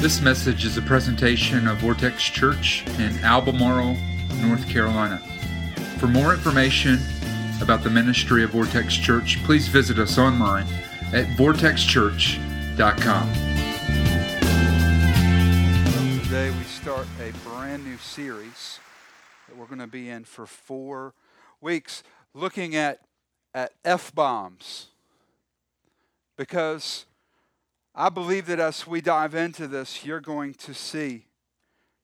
This message is a presentation of Vortex Church in Albemarle, North Carolina. For more information about the ministry of Vortex Church, please visit us online at vortexchurch.com. Today we start a brand new series that we're going to be in for four weeks looking at, at F bombs. Because I believe that as we dive into this, you're going to see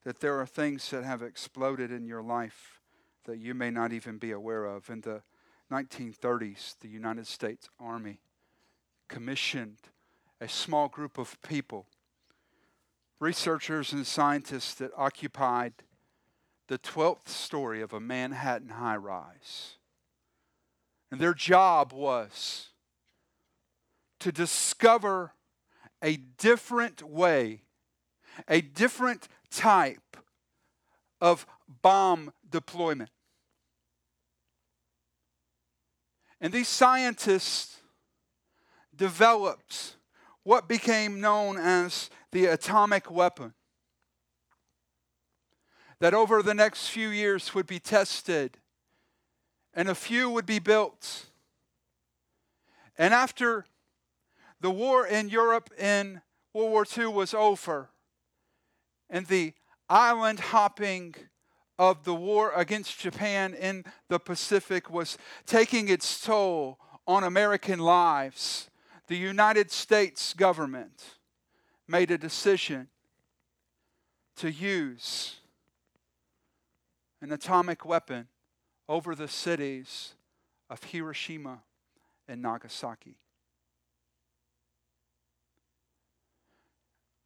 that there are things that have exploded in your life that you may not even be aware of. In the 1930s, the United States Army commissioned a small group of people, researchers and scientists that occupied the 12th story of a Manhattan high rise. And their job was to discover a different way, a different type of bomb deployment. And these scientists developed what became known as the atomic weapon. That over the next few years would be tested, and a few would be built. And after the war in Europe in World War II was over, and the island hopping of the war against Japan in the Pacific was taking its toll on American lives. The United States government made a decision to use an atomic weapon over the cities of Hiroshima and Nagasaki.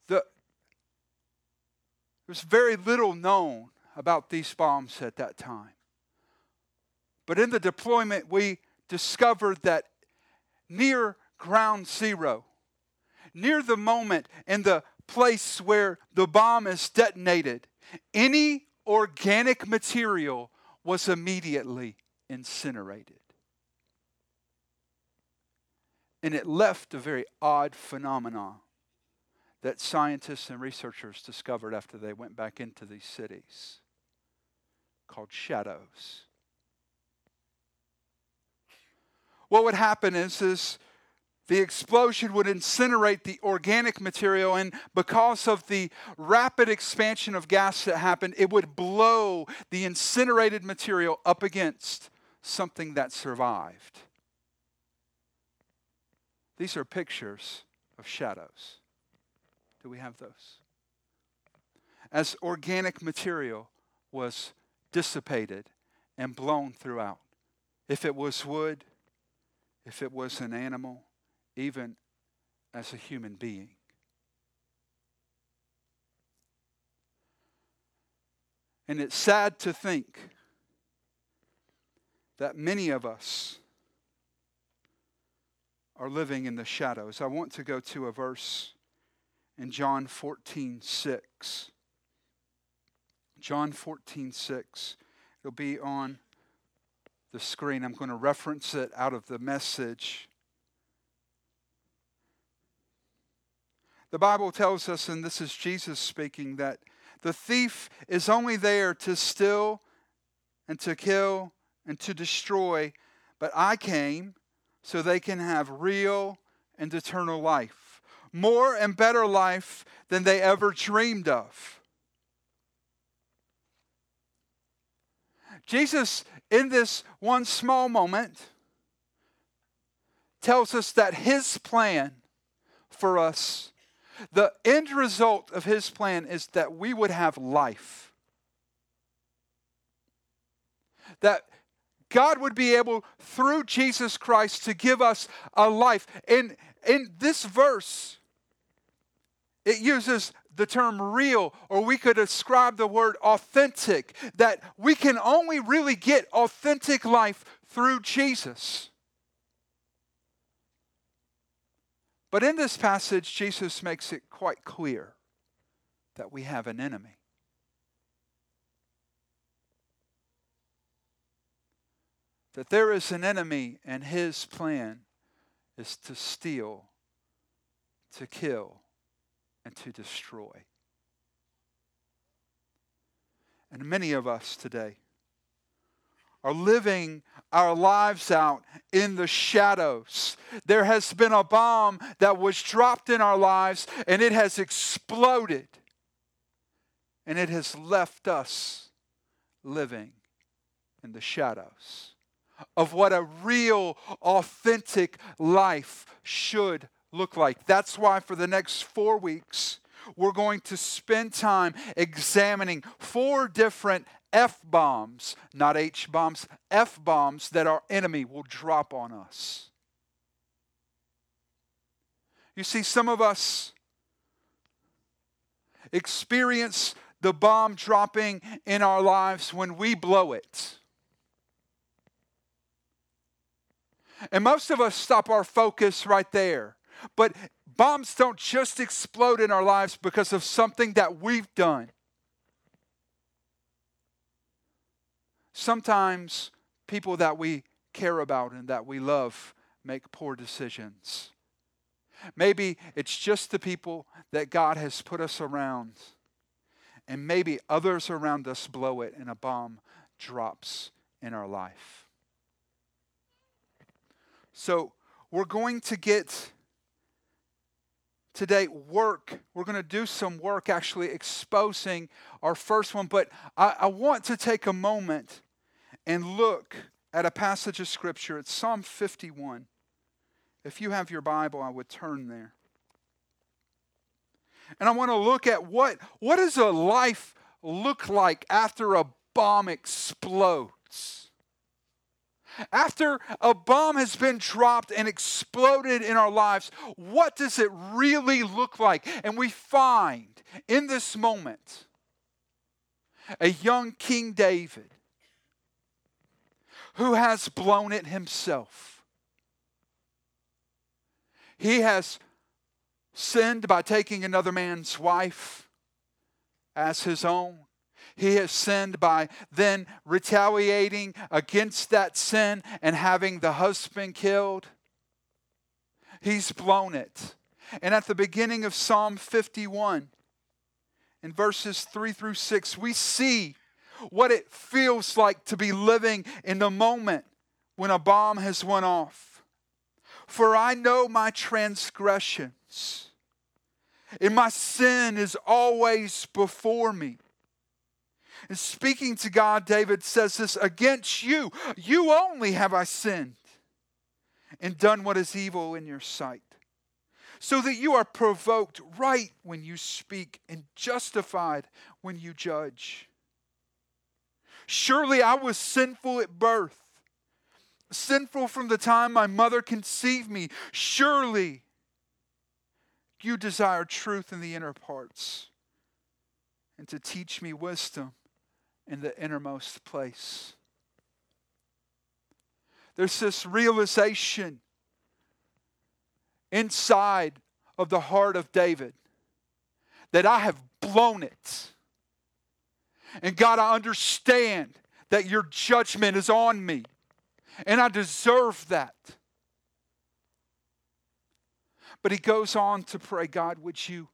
The, there's very little known about these bombs at that time. But in the deployment, we discovered that near ground zero, near the moment in the place where the bomb is detonated, any organic material was immediately incinerated. And it left a very odd phenomenon that scientists and researchers discovered after they went back into these cities called shadows. What would happen is, is the explosion would incinerate the organic material, and because of the rapid expansion of gas that happened, it would blow the incinerated material up against something that survived. These are pictures of shadows. We have those? As organic material was dissipated and blown throughout. If it was wood, if it was an animal, even as a human being. And it's sad to think that many of us are living in the shadows. I want to go to a verse in John 14, 6. John 14, 6. It'll be on the screen. I'm going to reference it out of the message. The Bible tells us, and this is Jesus speaking, that the thief is only there to steal and to kill and to destroy, but I came so they can have real and eternal life, more and better life than they ever dreamed of. Jesus, in this one small moment, tells us that his plan for us, the end result of his plan is that we would have life. That God would be able, through Jesus Christ, to give us a life. In, in this verse, it uses the term real, or we could ascribe the word authentic, that we can only really get authentic life through Jesus. But in this passage, Jesus makes it quite clear that we have an enemy. That there is an enemy, and his plan is to steal, to kill, and to destroy. And many of us today are living our lives out in the shadows. There has been a bomb that was dropped in our lives and it has exploded. And it has left us living in the shadows of what a real, authentic life should look like. That's why for the next four weeks, we're going to spend time examining four different F bombs, not H bombs, F bombs that our enemy will drop on us. You see, some of us experience the bomb dropping in our lives when we blow it. And most of us stop our focus right there. But bombs don't just explode in our lives because of something that we've done. Sometimes people that we care about and that we love make poor decisions. Maybe it's just the people that God has put us around. And maybe others around us blow it and a bomb drops in our life. So we're going to get today work. We're going to do some work actually exposing our first one, but I, I, want to take a moment and look at a passage of Scripture. It's Psalm 51. If you have your Bible, I would turn there. And I want to look at what, what does a life look like after a bomb explodes? After a bomb has been dropped and exploded in our lives, what does it really look like? And we find in this moment a young King David who has blown it himself. He has sinned by taking another man's wife as his own. He has sinned by then retaliating against that sin and having the husband killed. He's blown it. And at the beginning of Psalm 51, in verses 3 through 6, we see what it feels like to be living in the moment when a bomb has went off. For I know my transgressions, and my sin is always before me. And speaking to God, David says this Against you, you only have I sinned and done what is evil in your sight, so that you are provoked right when you speak and justified when you judge. Surely I was sinful at birth, sinful from the time my mother conceived me. Surely you desire truth in the inner parts and to teach me wisdom in the innermost place. There's this realization inside of the heart of David that I have blown it. And God, I understand that your judgment is on me, and I deserve that. But he goes on to pray, God, would you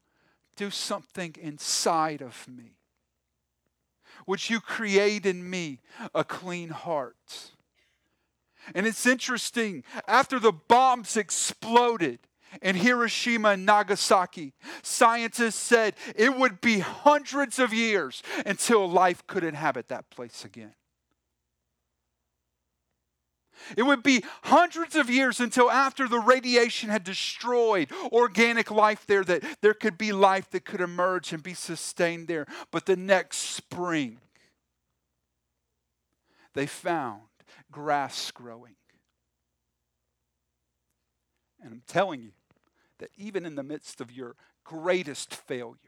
do something inside of me? Would you create in me a clean heart? And it's interesting, after the bombs exploded in Hiroshima and Nagasaki, scientists said it would be hundreds of years until life could inhabit that place again. It would be hundreds of years until after the radiation had destroyed organic life there that there could be life that could emerge and be sustained there. But the next spring, they found grass growing. And I'm telling you that even in the midst of your greatest failure,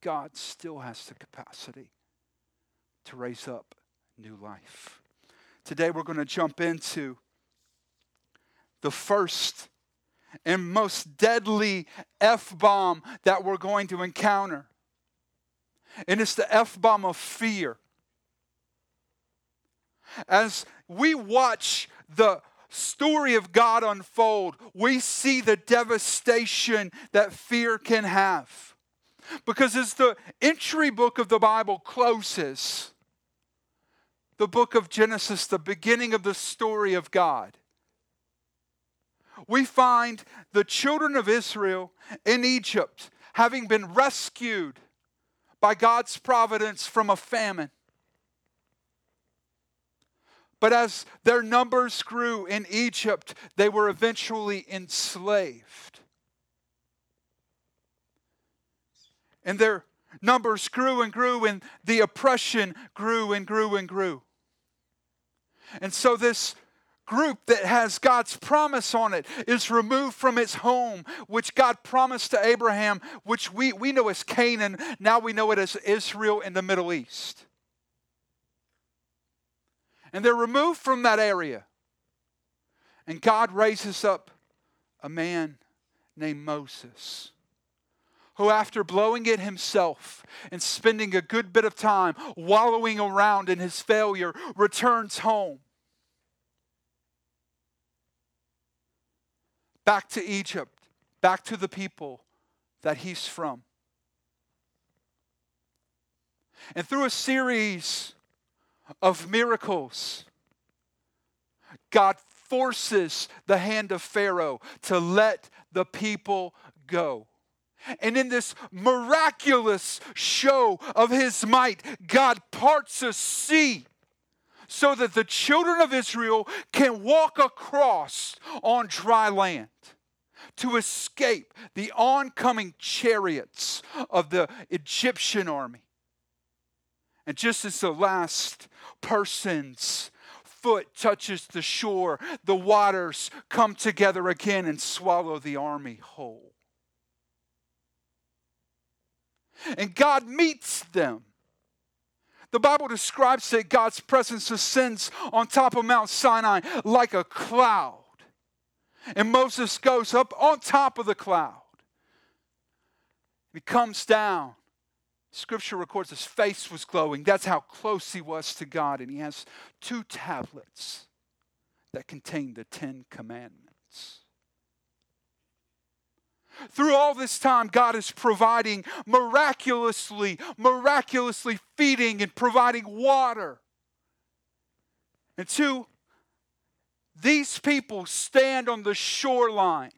God still has the capacity to raise up new life. Today we're going to jump into the first and most deadly F bomb that we're going to encounter. And it's the F bomb of fear. As we watch the story of God unfold, we see the devastation that fear can have. Because as the entry book of the Bible closes, the book of Genesis, the beginning of the story of God, we find the children of Israel in Egypt having been rescued by God's providence from a famine. But as their numbers grew in Egypt, they were eventually enslaved. And their numbers grew and grew, and the oppression grew and grew and grew. And so, this group that has God's promise on it is removed from its home, which God promised to Abraham, which we, we know as Canaan. Now we know it as Israel in the Middle East. And they're removed from that area. And God raises up a man named Moses who, after blowing it himself and spending a good bit of time wallowing around in his failure, returns home. Back to Egypt, back to the people that he's from. And through a series of miracles, God forces the hand of Pharaoh to let the people go. And in this miraculous show of his might, God parts a sea so that the children of Israel can walk across on dry land to escape the oncoming chariots of the Egyptian army. And just as the last person's foot touches the shore, the waters come together again and swallow the army whole. And God meets them. The Bible describes that God's presence ascends on top of Mount Sinai like a cloud. And Moses goes up on top of the cloud. He comes down. Scripture records his face was glowing. That's how close he was to God. And he has two tablets that contain the Ten Commandments. Through all this time, God is providing miraculously, miraculously feeding and providing water. And two, these people stand on the shoreline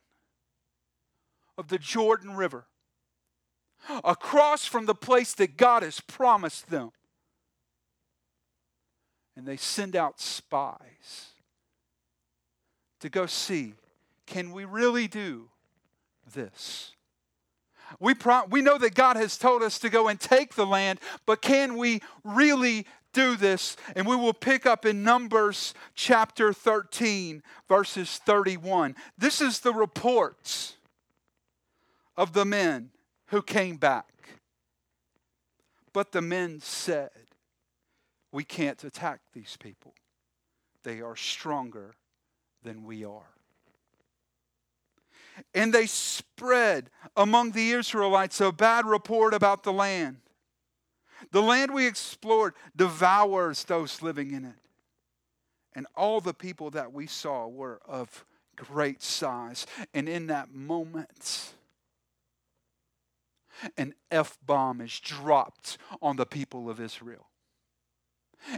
of the Jordan River, across from the place that God has promised them. And they send out spies to go see can we really do this. We, pro- we know that God has told us to go and take the land, but can we really do this? And we will pick up in Numbers chapter 13, verses 31. This is the reports of the men who came back. But the men said, We can't attack these people, they are stronger than we are. And they spread among the Israelites a bad report about the land. The land we explored devours those living in it. And all the people that we saw were of great size. And in that moment, an F bomb is dropped on the people of Israel.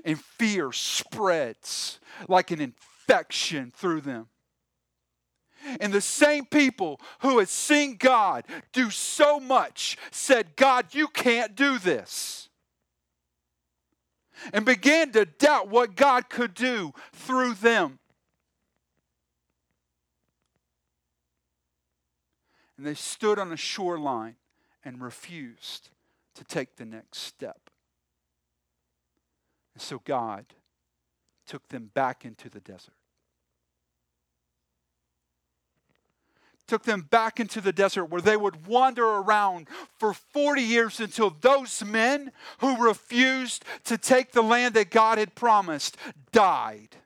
And fear spreads like an infection through them. And the same people who had seen God do so much said, God, you can't do this. And began to doubt what God could do through them. And they stood on a shoreline and refused to take the next step. And so God took them back into the desert. Took them back into the desert where they would wander around for 40 years until those men who refused to take the land that God had promised died.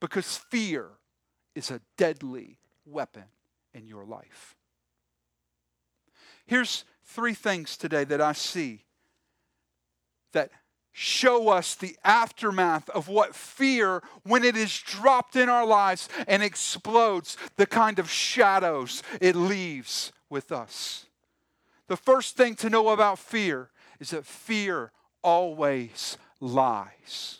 Because fear is a deadly weapon in your life. Here's three things today that I see that show us the aftermath of what fear, when it is dropped in our lives and explodes, the kind of shadows it leaves with us. The first thing to know about fear is that fear always lies.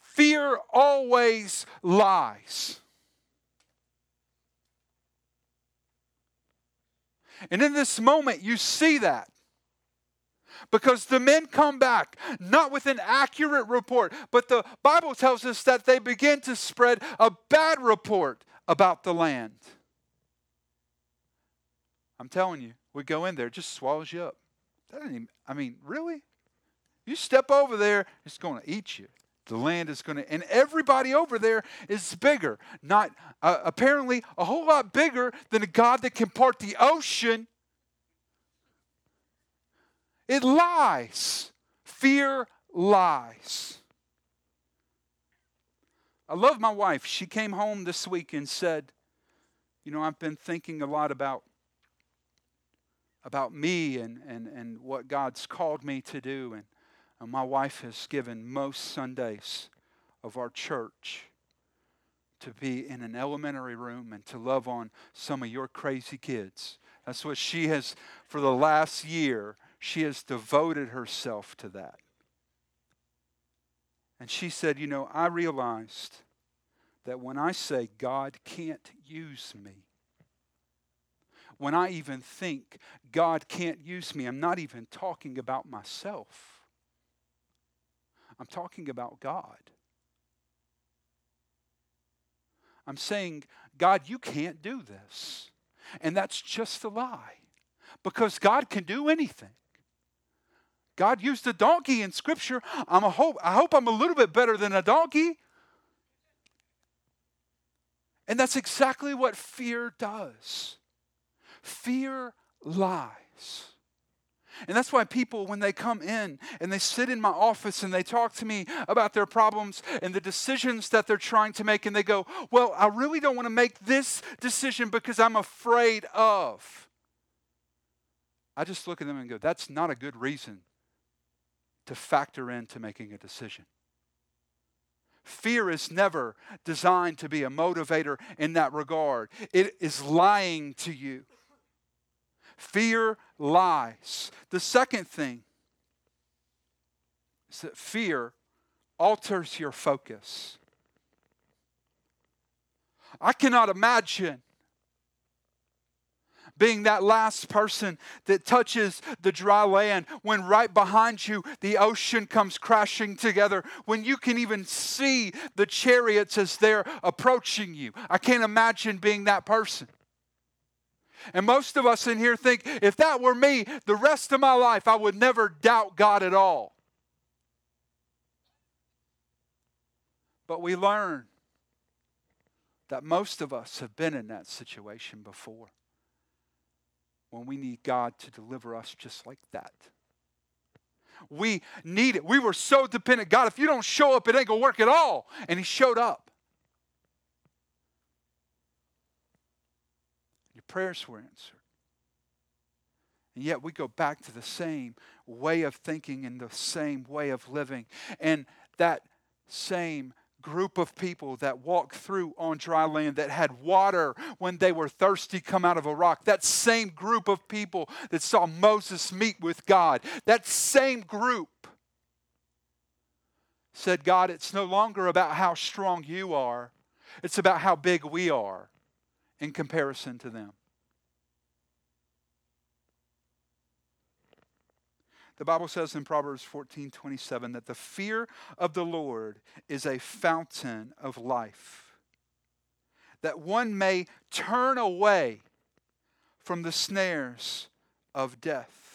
Fear always lies. And in this moment, you see that. Because the men come back, not with an accurate report, but the Bible tells us that they begin to spread a bad report about the land. I'm telling you, we go in there, it just swallows you up. That even, I mean, really? You step over there, it's going to eat you. The land is going to, and everybody over there is bigger. Not uh, apparently a whole lot bigger than a God that can part the ocean. It lies. Fear lies. I love my wife. She came home this week and said, You know, I've been thinking a lot about about me and, and, and what God's called me to do. And, and my wife has given most Sundays of our church to be in an elementary room and to love on some of your crazy kids. That's what she has, for the last year, she has devoted herself to that. And she said, You know, I realized that when I say God can't use me, when I even think God can't use me, I'm not even talking about myself. I'm talking about God. I'm saying, God, you can't do this. And that's just a lie because God can do anything. God used a donkey in Scripture. I'm a hope, I hope I'm a little bit better than a donkey. And that's exactly what fear does. Fear lies. And that's why people, when they come in and they sit in my office and they talk to me about their problems and the decisions that they're trying to make, and they go, Well, I really don't want to make this decision because I'm afraid of. I just look at them and go, That's not a good reason to factor into making a decision. Fear is never designed to be a motivator in that regard, it is lying to you. Fear lies. The second thing is that fear alters your focus. I cannot imagine being that last person that touches the dry land when right behind you the ocean comes crashing together, when you can even see the chariots as they're approaching you. I can't imagine being that person. And most of us in here think if that were me, the rest of my life, I would never doubt God at all. But we learn that most of us have been in that situation before when we need God to deliver us just like that. We need it. We were so dependent. God, if you don't show up, it ain't going to work at all. And He showed up. Your prayers were answered. And yet we go back to the same way of thinking and the same way of living. And that same group of people that walked through on dry land that had water when they were thirsty come out of a rock. That same group of people that saw Moses meet with God. That same group said, God, it's no longer about how strong you are, it's about how big we are in comparison to them. The Bible says in Proverbs 14 27 that the fear of the Lord is a fountain of life, that one may turn away from the snares of death.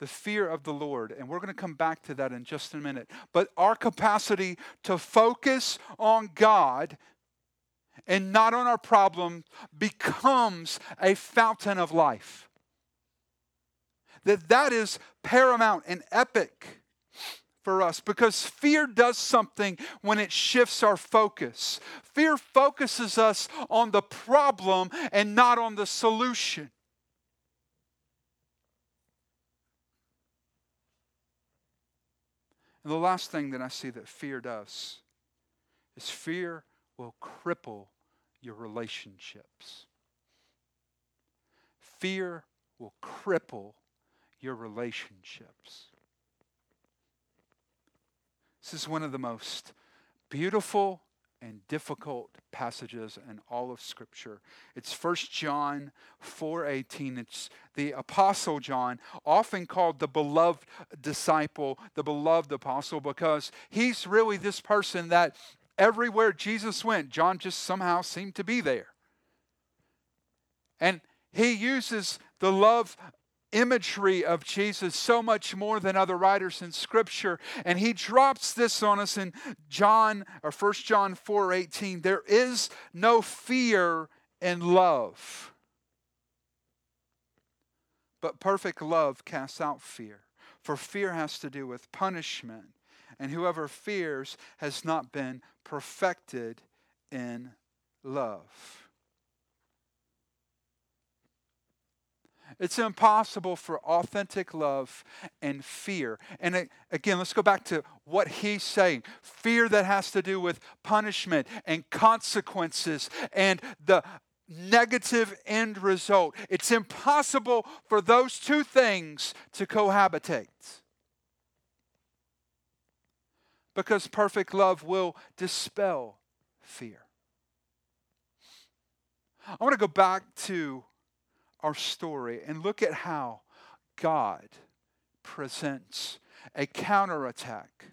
the fear of the Lord. And we're going to come back to that in just a minute. But our capacity to focus on God and not on our problem becomes a fountain of life that that is paramount and epic for us because fear does something when it shifts our focus. Fear focuses us on the problem and not on the solution. And the last thing that I see that fear does is fear will cripple your relationships. Fear will cripple your relationships. This is one of the most beautiful and difficult passages in all of scripture. It's 1 John 4:18. It's the apostle John, often called the beloved disciple, the beloved apostle because he's really this person that everywhere Jesus went, John just somehow seemed to be there. And he uses the love imagery of Jesus so much more than other writers in scripture. And he drops this on us in John or 1 John 4:18 there is no fear in love but perfect love casts out fear. For fear has to do with punishment and whoever fears has not been perfected in love It's impossible for authentic love and fear. And again, let's go back to what he's saying fear that has to do with punishment and consequences and the negative end result. It's impossible for those two things to cohabitate. Because perfect love will dispel fear. I want to go back to our story and look at how God presents a counterattack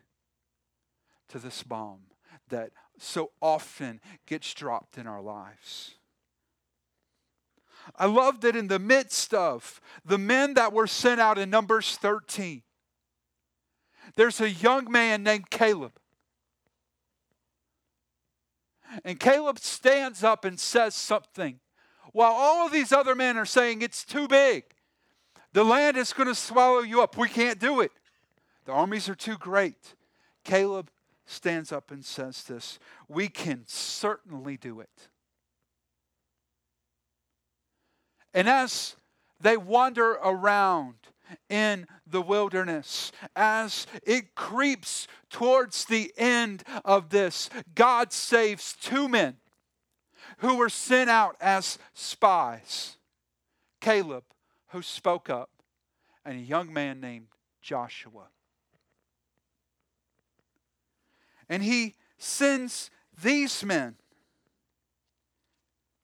to this bomb that so often gets dropped in our lives. I love that in the midst of the men that were sent out in Numbers 13, there's a young man named Caleb. And Caleb stands up and says something while all of these other men are saying it's too big. The land is going to swallow you up. We can't do it. The armies are too great. Caleb stands up and says this We can certainly do it. And as they wander around in the wilderness, as it creeps towards the end of this, God saves two men who were sent out as spies Caleb, who spoke up, and a young man named Joshua. And he sends these men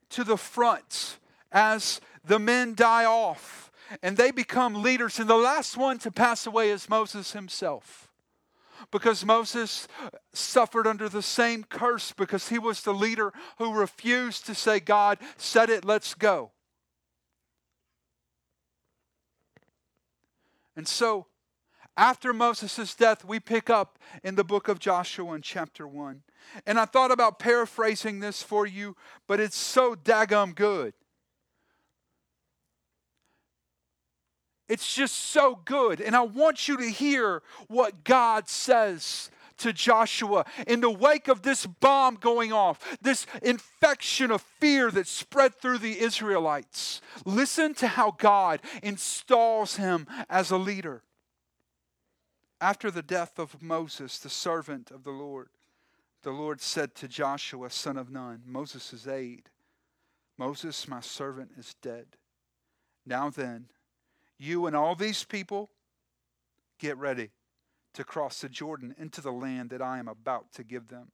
to the front as the men die off and they become leaders. And the last one to pass away is Moses himself because Moses suffered under the same curse because he was the leader who refused to say, God said it, let's go. And so, after Moses' death, we pick up in the book of Joshua in chapter 1. And I thought about paraphrasing this for you, but it's so daggum good. It's just so good. And I want you to hear what God says to Joshua in the wake of this bomb going off, this infection of fear that spread through the Israelites. Listen to how God installs him as a leader. After the death of Moses, the servant of the Lord, the Lord said to Joshua, son of Nun, Moses' aide, Moses, my servant, is dead. Now then, you and all these people, get ready to cross the Jordan into the land that I am about to give them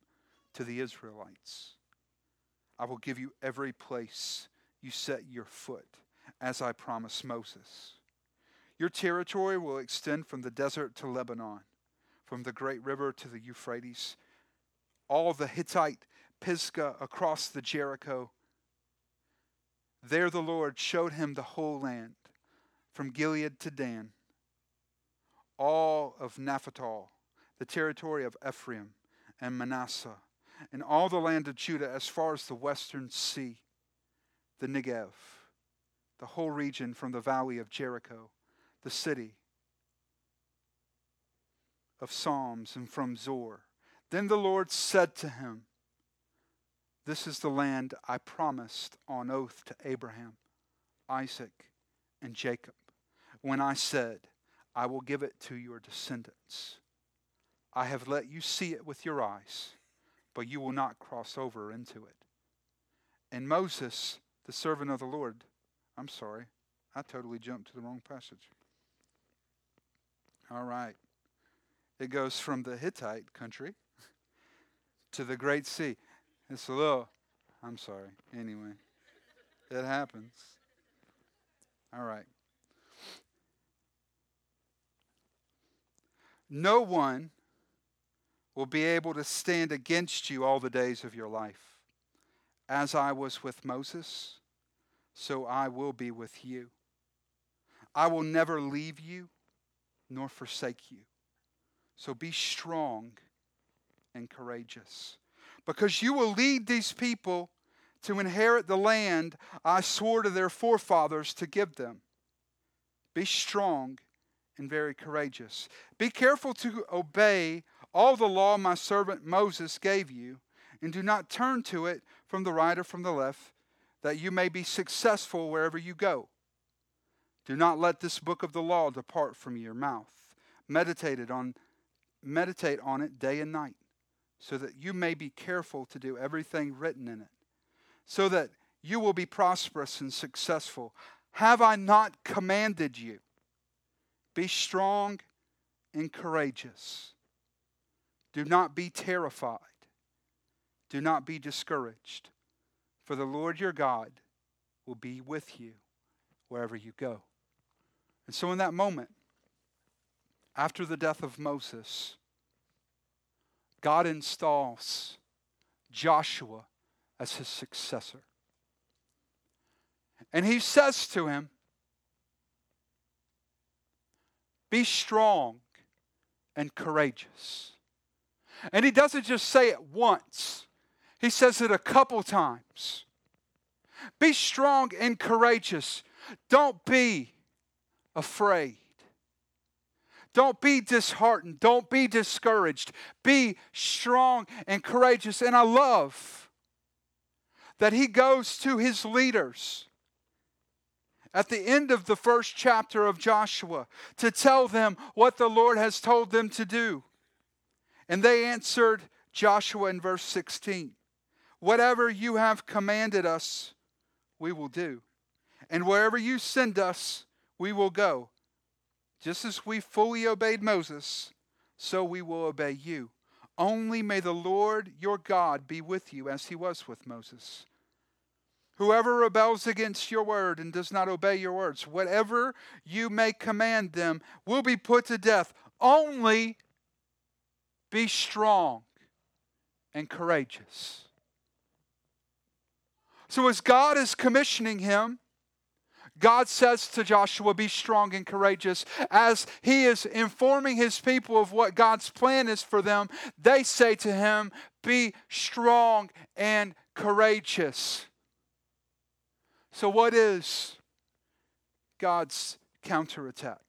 to the Israelites. I will give you every place you set your foot, as I promised Moses. Your territory will extend from the desert to Lebanon, from the great river to the Euphrates, all the Hittite Pisgah across the Jericho. There the Lord showed him the whole land from Gilead to Dan, all of Naphtali, the territory of Ephraim and Manasseh, and all the land of Judah as far as the western sea, the Negev, the whole region from the valley of Jericho, the city of Psalms, and from Zoar. Then the Lord said to him, This is the land I promised on oath to Abraham, Isaac, and Jacob when I said, I will give it to your descendants. I have let you see it with your eyes, but you will not cross over into it. And Moses, the servant of the Lord, I'm sorry, I totally jumped to the wrong passage. All right. It goes from the Hittite country to the Great Sea. It's a little, I'm sorry. Anyway, it happens. All right. No one will be able to stand against you all the days of your life. As I was with Moses, so I will be with you. I will never leave you nor forsake you. So be strong and courageous, because you will lead these people to inherit the land I swore to their forefathers to give them. Be strong and very courageous. Be careful to obey all the law my servant Moses gave you, and do not turn to it from the right or from the left, that you may be successful wherever you go. Do not let this book of the law depart from your mouth. Meditate on meditate on it day and night, so that you may be careful to do everything written in it, so that you will be prosperous and successful. Have I not commanded you? Be strong and courageous. Do not be terrified. Do not be discouraged, for the Lord your God will be with you wherever you go. And so, in that moment, after the death of Moses, God installs Joshua as his successor. And he says to him, Be strong and courageous. And he doesn't just say it once, he says it a couple times. Be strong and courageous. Don't be afraid. Don't be disheartened. Don't be discouraged. Be strong and courageous. And I love that he goes to his leaders at the end of the first chapter of Joshua to tell them what the Lord has told them to do. And they answered Joshua in verse 16 Whatever you have commanded us, we will do. And wherever you send us, we will go. Just as we fully obeyed Moses, so we will obey you. Only may the Lord your God be with you as he was with Moses. Whoever rebels against your word and does not obey your words, whatever you may command them, will be put to death. Only be strong and courageous. So, as God is commissioning him, God says to Joshua, Be strong and courageous. As he is informing his people of what God's plan is for them, they say to him, Be strong and courageous. So, what is God's counterattack?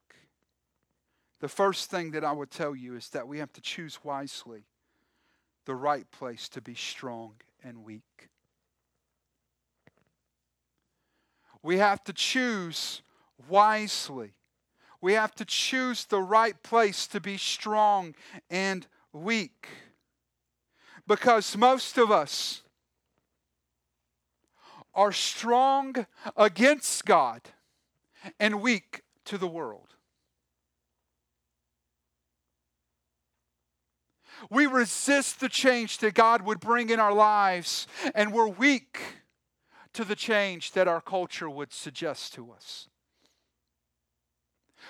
The first thing that I would tell you is that we have to choose wisely the right place to be strong and weak. We have to choose wisely. We have to choose the right place to be strong and weak. Because most of us are strong against God and weak to the world. We resist the change that God would bring in our lives, and we're weak to the change that our culture would suggest to us.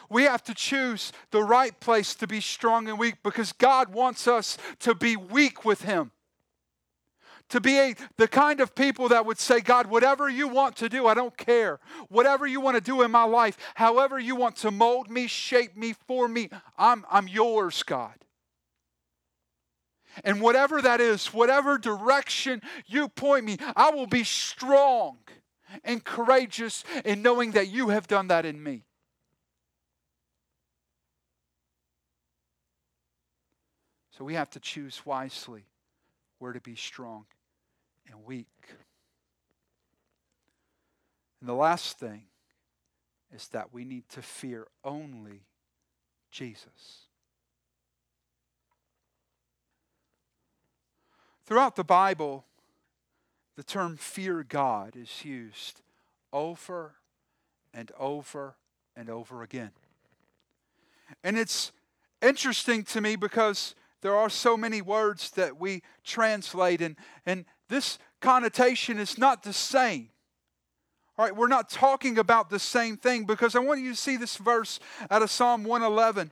We have to choose the right place to be strong and weak because God wants us to be weak with Him. To be a, the kind of people that would say, God, whatever you want to do, I don't care. Whatever you want to do in my life, however you want to mold me, shape me, form me, I'm, I'm yours, God. And whatever that is, whatever direction you point me, I will be strong and courageous in knowing that you have done that in me. So we have to choose wisely where to be strong and weak. And the last thing is that we need to fear only Jesus. Throughout the Bible, the term fear God is used over and over and over again. And it's interesting to me because there are so many words that we translate, and, and this connotation is not the same. All right, we're not talking about the same thing because I want you to see this verse out of Psalm 111.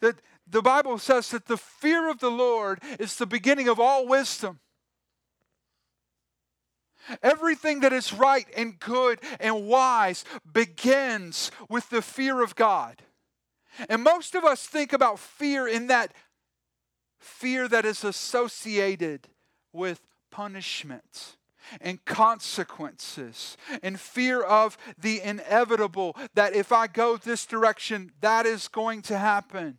That the Bible says that the fear of the Lord is the beginning of all wisdom. Everything that is right and good and wise begins with the fear of God. And most of us think about fear in that fear that is associated with punishment and consequences and fear of the inevitable that if I go this direction, that is going to happen.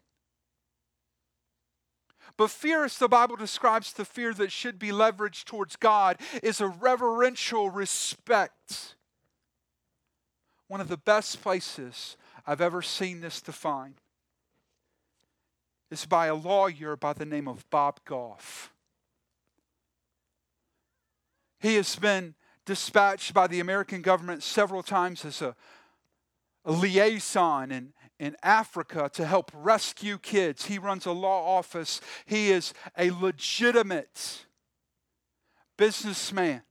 But fear, as the Bible describes the fear that should be leveraged towards God, is a reverential respect. One of the best places I've ever seen this defined is by a lawyer by the name of Bob Goff. He has been dispatched by the American government several times as a, a liaison and in Africa to help rescue kids. He runs a law office. He is a legitimate businessman.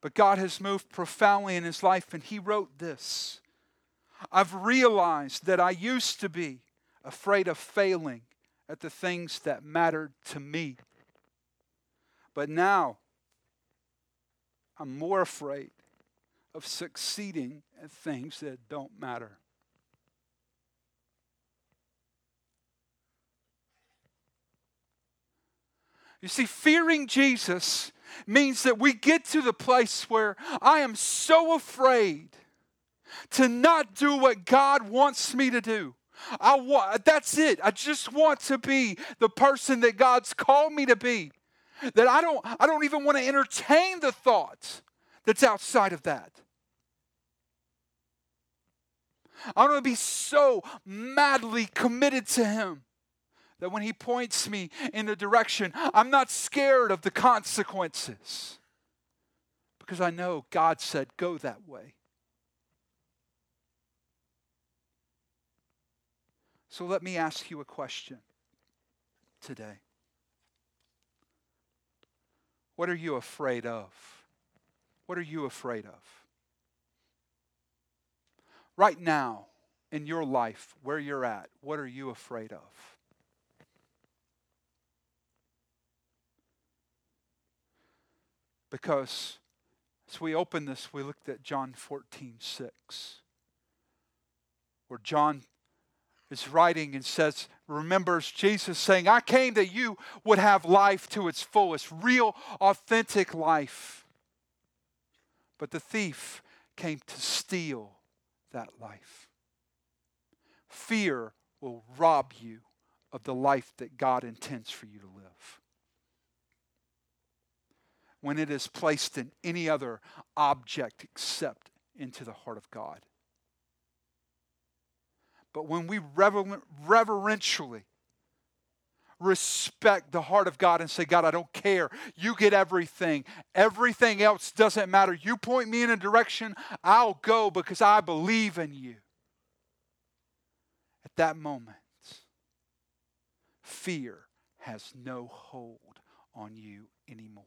But God has moved profoundly in his life, and he wrote this I've realized that I used to be afraid of failing at the things that mattered to me. But now I'm more afraid of succeeding at things that don't matter. You see, fearing Jesus means that we get to the place where I am so afraid to not do what God wants me to do. I want that's it. I just want to be the person that God's called me to be. That I don't I don't even want to entertain the thoughts that's outside of that. I want to be so madly committed to Him that when He points me in a direction, I'm not scared of the consequences because I know God said, go that way. So let me ask you a question today. What are you afraid of? What are you afraid of? Right now, in your life, where you're at, what are you afraid of? Because as we open this, we looked at John 14, 6, where John is writing and says, remembers Jesus saying, I came that you would have life to its fullest, real, authentic life. But the thief came to steal that life. Fear will rob you of the life that God intends for you to live. When it is placed in any other object except into the heart of God. But when we rever- reverentially respect the heart of God and say, God, I don't care. You get everything. Everything else doesn't matter. You point me in a direction, I'll go because I believe in you. At that moment, fear has no hold on you anymore.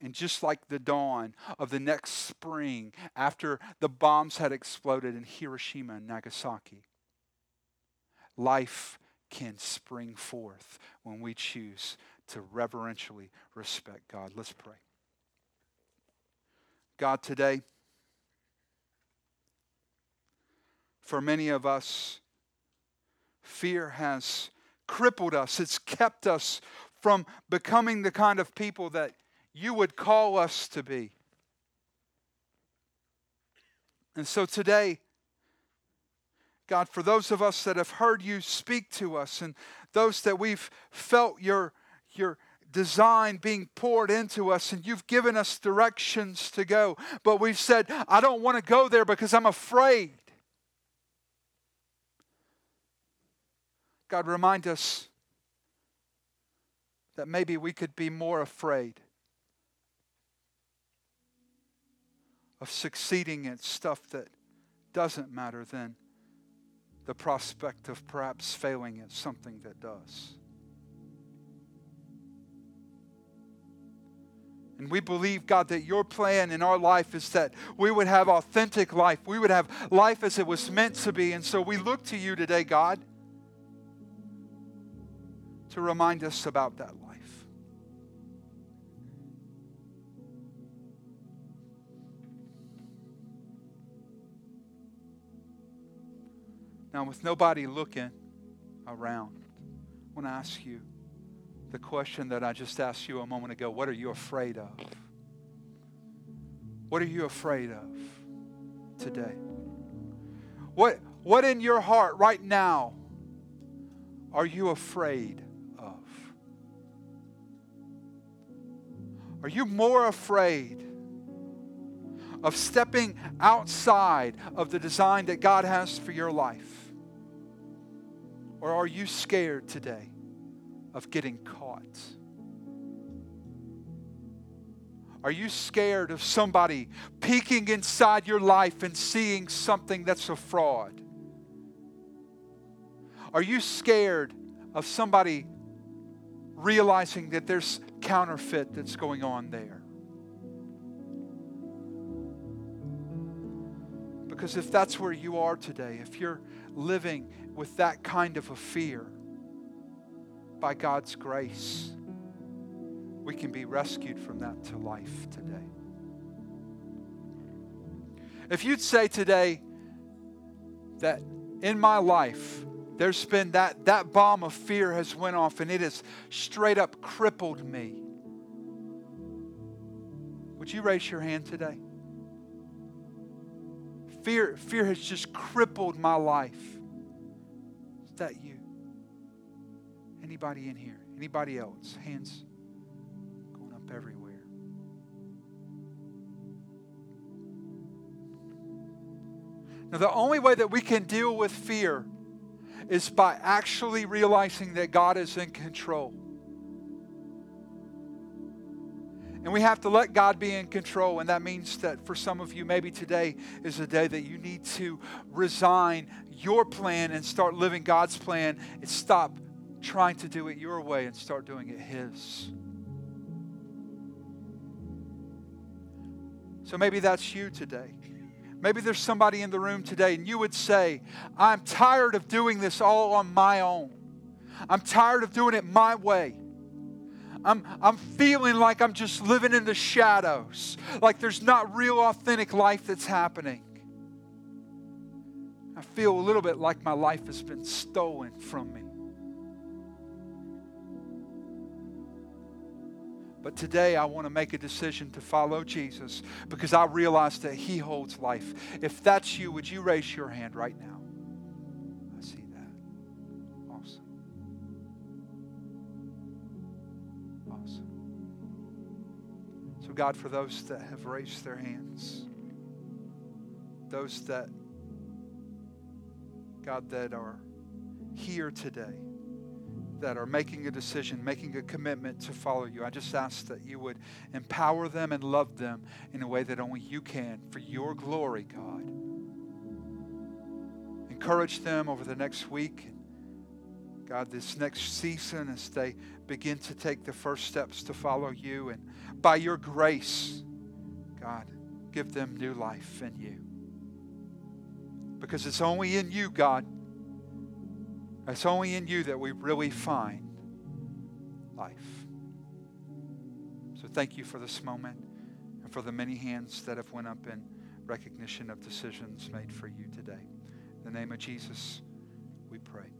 And just like the dawn of the next spring after the bombs had exploded in Hiroshima and Nagasaki, life can spring forth when we choose to reverentially respect God. Let's pray. God, today, for many of us, fear has crippled us, it's kept us from becoming the kind of people that you would call us to be. And so today, God, for those of us that have heard you speak to us and those that we've felt your, your design being poured into us and you've given us directions to go, but we've said, I don't want to go there because I'm afraid. God, remind us that maybe we could be more afraid of succeeding at stuff that doesn't matter than the prospect of perhaps failing at something that does. And we believe, God, that your plan in our life is that we would have authentic life. We would have life as it was meant to be. And so we look to you today, God, to remind us about that Now, with nobody looking around, I want to ask you the question that I just asked you a moment ago What are you afraid of? What are you afraid of today? What, what in your heart right now are you afraid of? Are you more afraid of stepping outside of the design that God has for your life? Or are you scared today of getting caught? Are you scared of somebody peeking inside your life and seeing something that's a fraud? Are you scared of somebody realizing that there's counterfeit that's going on there? Because if that's where you are today, if you're living with that kind of a fear, by God's grace, we can be rescued from that to life today. If you'd say today that in my life, there's been that, that bomb of fear has went off and it has straight up crippled me. Would you raise your hand today? Fear, fear has just crippled my life. Is that you? Anybody in here? Anybody else? Hands going up everywhere. Now, the only way that we can deal with fear is by actually realizing that God is in control. And we have to let God be in control. And that means that for some of you, maybe today is a day that you need to resign your plan and start living God's plan and stop trying to do it your way and start doing it His. So maybe that's you today. Maybe there's somebody in the room today and you would say, I'm tired of doing this all on my own. I'm tired of doing it my way. I'm, I'm feeling like I'm just living in the shadows, like there's not real authentic life that's happening. I feel a little bit like my life has been stolen from me. But today I want to make a decision to follow Jesus because I realize that He holds life. If that's you, would you raise your hand right now? God, for those that have raised their hands, those that, God, that are here today, that are making a decision, making a commitment to follow you, I just ask that you would empower them and love them in a way that only you can for your glory, God. Encourage them over the next week God, this next season as they begin to take the first steps to follow you. And by your grace, God, give them new life in you. Because it's only in you, God, it's only in you that we really find life. So thank you for this moment and for the many hands that have went up in recognition of decisions made for you today. In the name of Jesus, we pray.